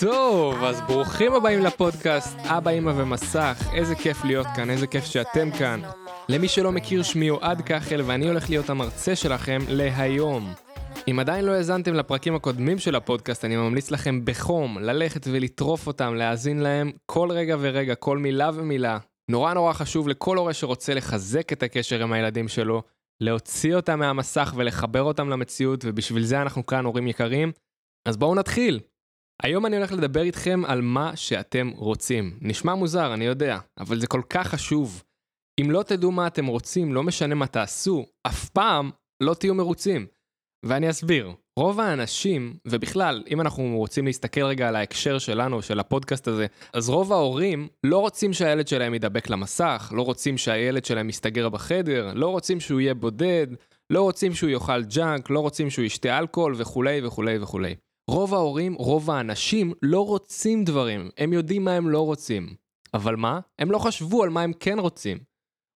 טוב, אז ברוכים הבאים לפודקאסט אבא, אמא ומסך. איזה כיף להיות כאן, איזה כיף שאתם כאן. למי שלא מכיר, שמי אוהד כחל ואני הולך להיות המרצה שלכם להיום. אם עדיין לא האזנתם לפרקים הקודמים של הפודקאסט, אני ממליץ לכם בחום ללכת ולטרוף אותם, להאזין להם כל רגע ורגע, כל מילה ומילה. נורא נורא חשוב לכל הורה שרוצה לחזק את הקשר עם הילדים שלו, להוציא אותם מהמסך ולחבר אותם למציאות, ובשביל זה אנחנו כאן, הורים יקרים. אז בואו נתחיל. היום אני הולך לדבר איתכם על מה שאתם רוצים. נשמע מוזר, אני יודע, אבל זה כל כך חשוב. אם לא תדעו מה אתם רוצים, לא משנה מה תעשו, אף פעם לא תהיו מרוצים. ואני אסביר. רוב האנשים, ובכלל, אם אנחנו רוצים להסתכל רגע על ההקשר שלנו, של הפודקאסט הזה, אז רוב ההורים לא רוצים שהילד שלהם ידבק למסך, לא רוצים שהילד שלהם יסתגר בחדר, לא רוצים שהוא יהיה בודד, לא רוצים שהוא יאכל ג'אנק, לא רוצים שהוא ישתה אלכוהול וכולי וכולי וכולי. רוב ההורים, רוב האנשים, לא רוצים דברים, הם יודעים מה הם לא רוצים. אבל מה? הם לא חשבו על מה הם כן רוצים.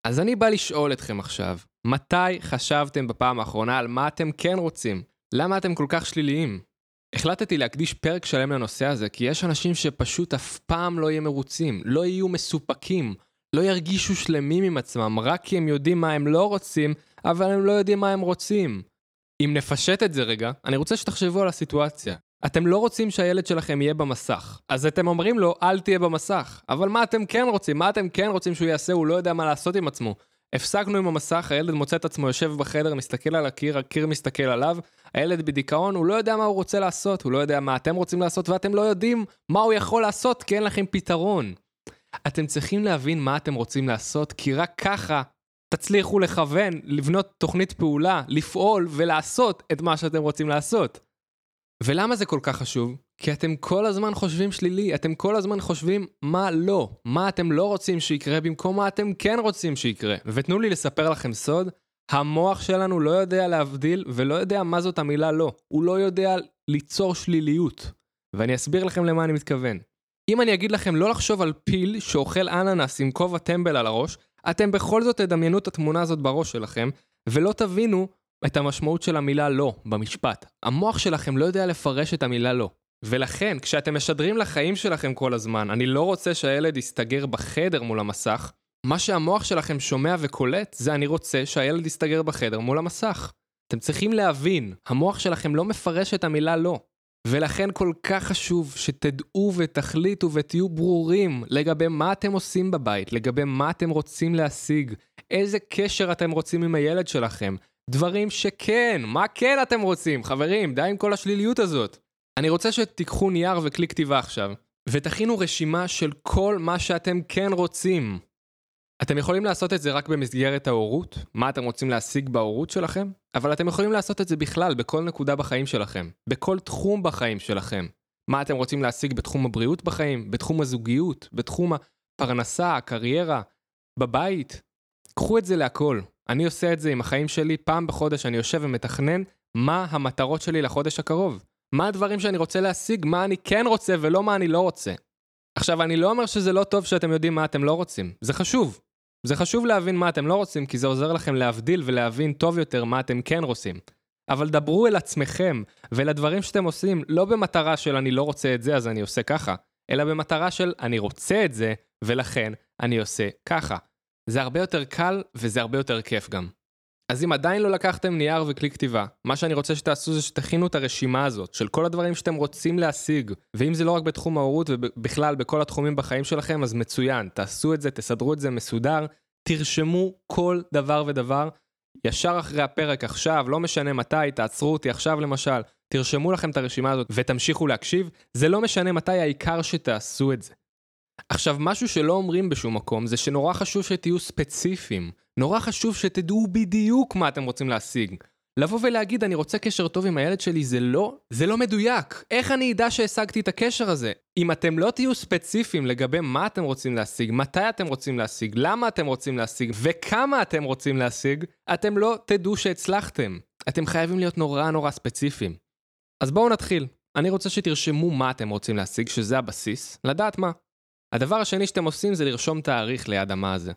אז אני בא לשאול אתכם עכשיו, מתי חשבתם בפעם האחרונה על מה אתם כן רוצים? למה אתם כל כך שליליים? החלטתי להקדיש פרק שלם לנושא הזה, כי יש אנשים שפשוט אף פעם לא יהיו מרוצים, לא יהיו מסופקים, לא ירגישו שלמים עם עצמם, רק כי הם יודעים מה הם לא רוצים, אבל הם לא יודעים מה הם רוצים. אם נפשט את זה רגע, אני רוצה שתחשבו על הסיטואציה. אתם לא רוצים שהילד שלכם יהיה במסך, אז אתם אומרים לו, אל תהיה במסך. אבל מה אתם כן רוצים? מה אתם כן רוצים שהוא יעשה? הוא לא יודע מה לעשות עם עצמו. הפסקנו עם המסך, הילד מוצא את עצמו יושב בחדר, מסתכל על הקיר, הקיר מסתכל עליו, הילד בדיכאון, הוא לא יודע מה הוא רוצה לעשות, הוא לא יודע מה אתם רוצים לעשות, ואתם לא יודעים מה הוא יכול לעשות, כי אין לכם פתרון. אתם צריכים להבין מה אתם רוצים לעשות, כי רק ככה תצליחו לכוון, לבנות תוכנית פעולה, לפעול ולעשות את מה שאתם רוצים לעשות. ולמה זה כל כך חשוב? כי אתם כל הזמן חושבים שלילי, אתם כל הזמן חושבים מה לא, מה אתם לא רוצים שיקרה במקום מה אתם כן רוצים שיקרה. ותנו לי לספר לכם סוד, המוח שלנו לא יודע להבדיל ולא יודע מה זאת המילה לא. הוא לא יודע ליצור שליליות. ואני אסביר לכם למה אני מתכוון. אם אני אגיד לכם לא לחשוב על פיל שאוכל אננס עם כובע טמבל על הראש, אתם בכל זאת תדמיינו את התמונה הזאת בראש שלכם, ולא תבינו את המשמעות של המילה לא במשפט. המוח שלכם לא יודע לפרש את המילה לא. ולכן, כשאתם משדרים לחיים שלכם כל הזמן, אני לא רוצה שהילד יסתגר בחדר מול המסך, מה שהמוח שלכם שומע וקולט זה אני רוצה שהילד יסתגר בחדר מול המסך. אתם צריכים להבין, המוח שלכם לא מפרש את המילה לא. ולכן כל כך חשוב שתדעו ותחליטו ותהיו ברורים לגבי מה אתם עושים בבית, לגבי מה אתם רוצים להשיג, איזה קשר אתם רוצים עם הילד שלכם, דברים שכן, מה כן אתם רוצים, חברים, די עם כל השליליות הזאת. אני רוצה שתיקחו נייר וכלי כתיבה עכשיו, ותכינו רשימה של כל מה שאתם כן רוצים. אתם יכולים לעשות את זה רק במסגרת ההורות, מה אתם רוצים להשיג בהורות שלכם, אבל אתם יכולים לעשות את זה בכלל, בכל נקודה בחיים שלכם, בכל תחום בחיים שלכם. מה אתם רוצים להשיג בתחום הבריאות בחיים, בתחום הזוגיות, בתחום הפרנסה, הקריירה, בבית. קחו את זה להכל. אני עושה את זה עם החיים שלי, פעם בחודש אני יושב ומתכנן מה המטרות שלי לחודש הקרוב. מה הדברים שאני רוצה להשיג, מה אני כן רוצה ולא מה אני לא רוצה. עכשיו, אני לא אומר שזה לא טוב שאתם יודעים מה אתם לא רוצים, זה חשוב. זה חשוב להבין מה אתם לא רוצים, כי זה עוזר לכם להבדיל ולהבין טוב יותר מה אתם כן רוצים. אבל דברו אל עצמכם ולדברים שאתם עושים, לא במטרה של אני לא רוצה את זה אז אני עושה ככה, אלא במטרה של אני רוצה את זה, ולכן אני עושה ככה. זה הרבה יותר קל וזה הרבה יותר כיף גם. אז אם עדיין לא לקחתם נייר וכלי כתיבה, מה שאני רוצה שתעשו זה שתכינו את הרשימה הזאת של כל הדברים שאתם רוצים להשיג, ואם זה לא רק בתחום ההורות ובכלל בכל התחומים בחיים שלכם, אז מצוין, תעשו את זה, תסדרו את זה מסודר, תרשמו כל דבר ודבר, ישר אחרי הפרק עכשיו, לא משנה מתי, תעצרו אותי עכשיו למשל, תרשמו לכם את הרשימה הזאת ותמשיכו להקשיב, זה לא משנה מתי, העיקר שתעשו את זה. עכשיו, משהו שלא אומרים בשום מקום זה שנורא חשוב שתהיו ספציפיים. נורא חשוב שתדעו בדיוק מה אתם רוצים להשיג. לבוא ולהגיד אני רוצה קשר טוב עם הילד שלי זה לא, זה לא מדויק. איך אני אדע שהשגתי את הקשר הזה? אם אתם לא תהיו ספציפיים לגבי מה אתם רוצים להשיג, מתי אתם רוצים להשיג, למה אתם רוצים להשיג וכמה אתם רוצים להשיג, אתם לא תדעו שהצלחתם. אתם חייבים להיות נורא נורא ספציפיים. אז בואו נתחיל. אני רוצה שתרשמו מה אתם רוצים להשיג, שזה הבסיס, לדעת מה. הדבר השני שאתם עושים זה לרשום תאריך ליד המה הזה.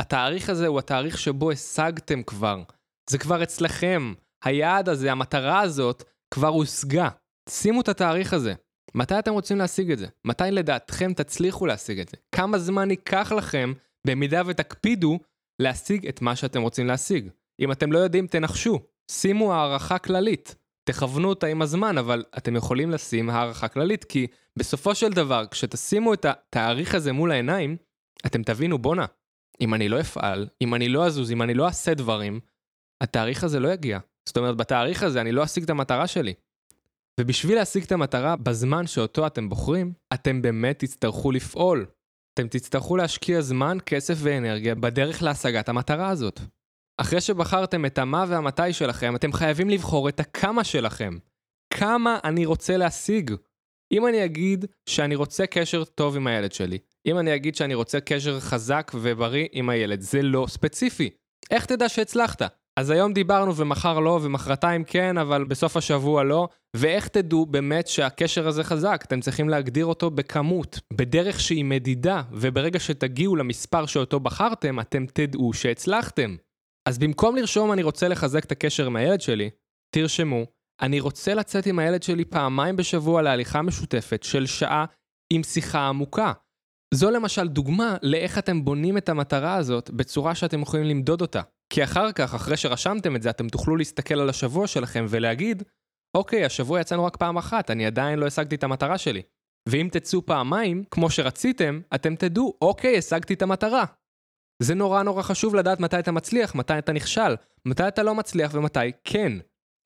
התאריך הזה הוא התאריך שבו השגתם כבר. זה כבר אצלכם. היעד הזה, המטרה הזאת, כבר הושגה. שימו את התאריך הזה. מתי אתם רוצים להשיג את זה? מתי לדעתכם תצליחו להשיג את זה? כמה זמן ייקח לכם, במידה ותקפידו, להשיג את מה שאתם רוצים להשיג? אם אתם לא יודעים, תנחשו. שימו הערכה כללית. תכוונו אותה עם הזמן, אבל אתם יכולים לשים הערכה כללית, כי בסופו של דבר, כשתשימו את התאריך הזה מול העיניים, אתם תבינו, בואנה, אם אני לא אפעל, אם אני לא אזוז, אם אני לא אעשה דברים, התאריך הזה לא יגיע. זאת אומרת, בתאריך הזה אני לא אשיג את המטרה שלי. ובשביל להשיג את המטרה בזמן שאותו אתם בוחרים, אתם באמת תצטרכו לפעול. אתם תצטרכו להשקיע זמן, כסף ואנרגיה בדרך להשגת המטרה הזאת. אחרי שבחרתם את המה והמתי שלכם, אתם חייבים לבחור את הכמה שלכם. כמה אני רוצה להשיג. אם אני אגיד שאני רוצה קשר טוב עם הילד שלי, אם אני אגיד שאני רוצה קשר חזק ובריא עם הילד, זה לא ספציפי. איך תדע שהצלחת? אז היום דיברנו ומחר לא ומחרתיים כן, אבל בסוף השבוע לא, ואיך תדעו באמת שהקשר הזה חזק? אתם צריכים להגדיר אותו בכמות, בדרך שהיא מדידה, וברגע שתגיעו למספר שאותו בחרתם, אתם תדעו שהצלחתם. אז במקום לרשום אני רוצה לחזק את הקשר עם הילד שלי, תרשמו, אני רוצה לצאת עם הילד שלי פעמיים בשבוע להליכה משותפת של שעה עם שיחה עמוקה. זו למשל דוגמה לאיך אתם בונים את המטרה הזאת בצורה שאתם יכולים למדוד אותה. כי אחר כך, אחרי שרשמתם את זה, אתם תוכלו להסתכל על השבוע שלכם ולהגיד, אוקיי, השבוע יצאנו רק פעם אחת, אני עדיין לא השגתי את המטרה שלי. ואם תצאו פעמיים, כמו שרציתם, אתם תדעו, אוקיי, השגתי את המטרה. זה נורא נורא חשוב לדעת מתי אתה מצליח, מתי אתה נכשל, מתי אתה לא מצליח ומתי כן.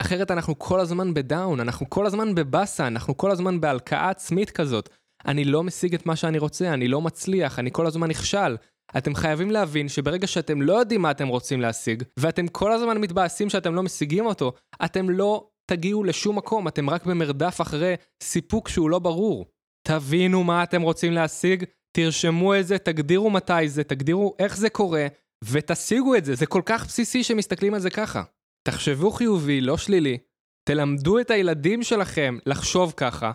אחרת אנחנו כל הזמן בדאון, אנחנו כל הזמן בבאסה, אנחנו כל הזמן בהלקאה עצמית כזאת. אני לא משיג את מה שאני רוצה, אני לא מצליח, אני כל הזמן נכשל. אתם חייבים להבין שברגע שאתם לא יודעים מה אתם רוצים להשיג, ואתם כל הזמן מתבאסים שאתם לא משיגים אותו, אתם לא תגיעו לשום מקום, אתם רק במרדף אחרי סיפוק שהוא לא ברור. תבינו מה אתם רוצים להשיג, תרשמו את זה, תגדירו מתי זה, תגדירו איך זה קורה, ותשיגו את זה, זה כל כך בסיסי שמסתכלים על זה ככה. תחשבו חיובי, לא שלילי. תלמדו את הילדים שלכם לחשוב ככה.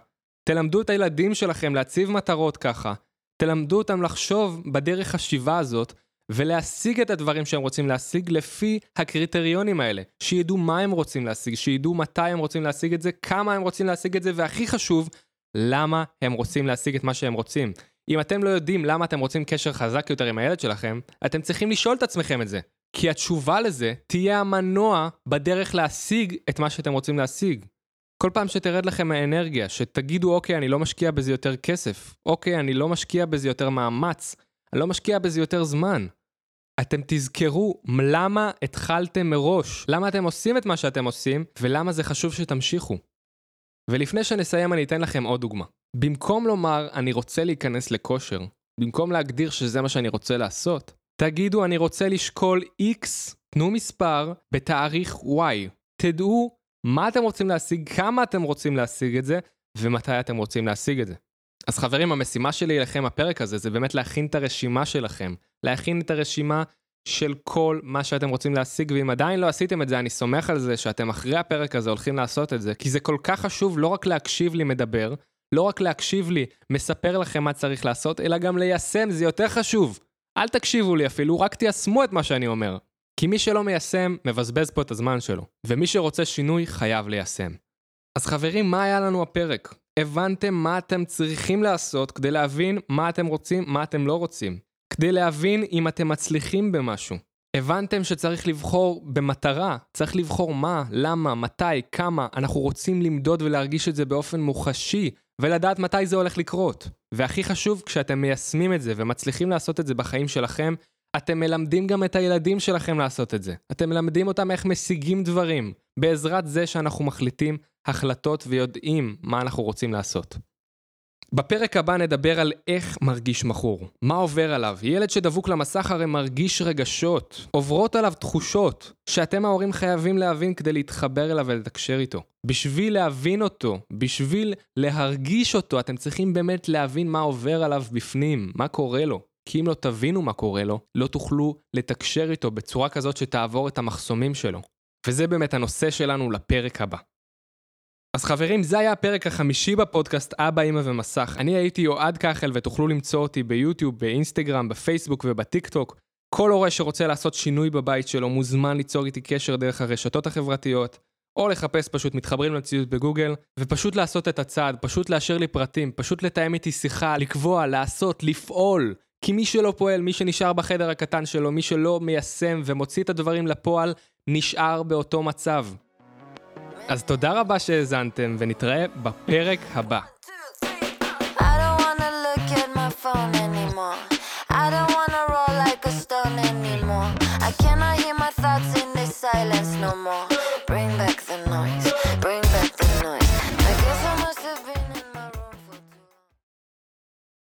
תלמדו את הילדים שלכם להציב מטרות ככה. תלמדו אותם לחשוב בדרך השיבה הזאת, ולהשיג את הדברים שהם רוצים להשיג לפי הקריטריונים האלה. שידעו מה הם רוצים להשיג, שידעו מתי הם רוצים להשיג את זה, כמה הם רוצים להשיג את זה, והכי חשוב, למה הם רוצים להשיג את מה שהם רוצים. אם אתם לא יודעים למה אתם רוצים קשר חזק יותר עם הילד שלכם, אתם צריכים לשאול את עצמכם את זה. כי התשובה לזה תהיה המנוע בדרך להשיג את מה שאתם רוצים להשיג. כל פעם שתרד לכם האנרגיה, שתגידו אוקיי, אני לא משקיע בזה יותר כסף, אוקיי, אני לא משקיע בזה יותר מאמץ, אני לא משקיע בזה יותר זמן. אתם תזכרו למה התחלתם מראש, למה אתם עושים את מה שאתם עושים, ולמה זה חשוב שתמשיכו. ולפני שנסיים אני אתן לכם עוד דוגמה. במקום לומר אני רוצה להיכנס לכושר, במקום להגדיר שזה מה שאני רוצה לעשות, תגידו אני רוצה לשקול X, תנו מספר, בתאריך Y. תדעו מה אתם רוצים להשיג, כמה אתם רוצים להשיג את זה, ומתי אתם רוצים להשיג את זה. אז חברים, המשימה שלי אליכם הפרק הזה, זה באמת להכין את הרשימה שלכם. להכין את הרשימה של כל מה שאתם רוצים להשיג, ואם עדיין לא עשיתם את זה, אני סומך על זה שאתם אחרי הפרק הזה הולכים לעשות את זה, כי זה כל כך חשוב לא רק להקשיב לי מדבר, לא רק להקשיב לי מספר לכם מה צריך לעשות, אלא גם ליישם, זה יותר חשוב. אל תקשיבו לי אפילו, רק תיישמו את מה שאני אומר. כי מי שלא מיישם, מבזבז פה את הזמן שלו. ומי שרוצה שינוי, חייב ליישם. אז חברים, מה היה לנו הפרק? הבנתם מה אתם צריכים לעשות כדי להבין מה אתם רוצים, מה אתם לא רוצים. כדי להבין אם אתם מצליחים במשהו. הבנתם שצריך לבחור במטרה, צריך לבחור מה, למה, מתי, כמה, אנחנו רוצים למדוד ולהרגיש את זה באופן מוחשי, ולדעת מתי זה הולך לקרות. והכי חשוב, כשאתם מיישמים את זה ומצליחים לעשות את זה בחיים שלכם, אתם מלמדים גם את הילדים שלכם לעשות את זה. אתם מלמדים אותם איך משיגים דברים, בעזרת זה שאנחנו מחליטים החלטות ויודעים מה אנחנו רוצים לעשות. בפרק הבא נדבר על איך מרגיש מכור, מה עובר עליו. ילד שדבוק למסך הרי מרגיש רגשות, עוברות עליו תחושות, שאתם ההורים חייבים להבין כדי להתחבר אליו ולתקשר איתו. בשביל להבין אותו, בשביל להרגיש אותו, אתם צריכים באמת להבין מה עובר עליו בפנים, מה קורה לו. כי אם לא תבינו מה קורה לו, לא תוכלו לתקשר איתו בצורה כזאת שתעבור את המחסומים שלו. וזה באמת הנושא שלנו לפרק הבא. אז חברים, זה היה הפרק החמישי בפודקאסט אבא, אמא ומסך. אני הייתי אוהד כחל ותוכלו למצוא אותי ביוטיוב, באינסטגרם, בפייסבוק ובטיק טוק. כל הורה שרוצה לעשות שינוי בבית שלו מוזמן ליצור איתי קשר דרך הרשתות החברתיות, או לחפש פשוט מתחברים למציאות בגוגל, ופשוט לעשות את הצעד, פשוט לאשר לי פרטים, פשוט לתאם איתי שיחה, לקבוע, לעשות, לפעול. כי מי שלא פועל, מי שנשאר בחדר הקטן שלו, מי שלא מיישם ומוציא את הדברים לפועל, נשאר באותו מצב. אז תודה רבה שהאזנתם, ונתראה בפרק הבא. Silence no more.